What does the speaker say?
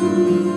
you.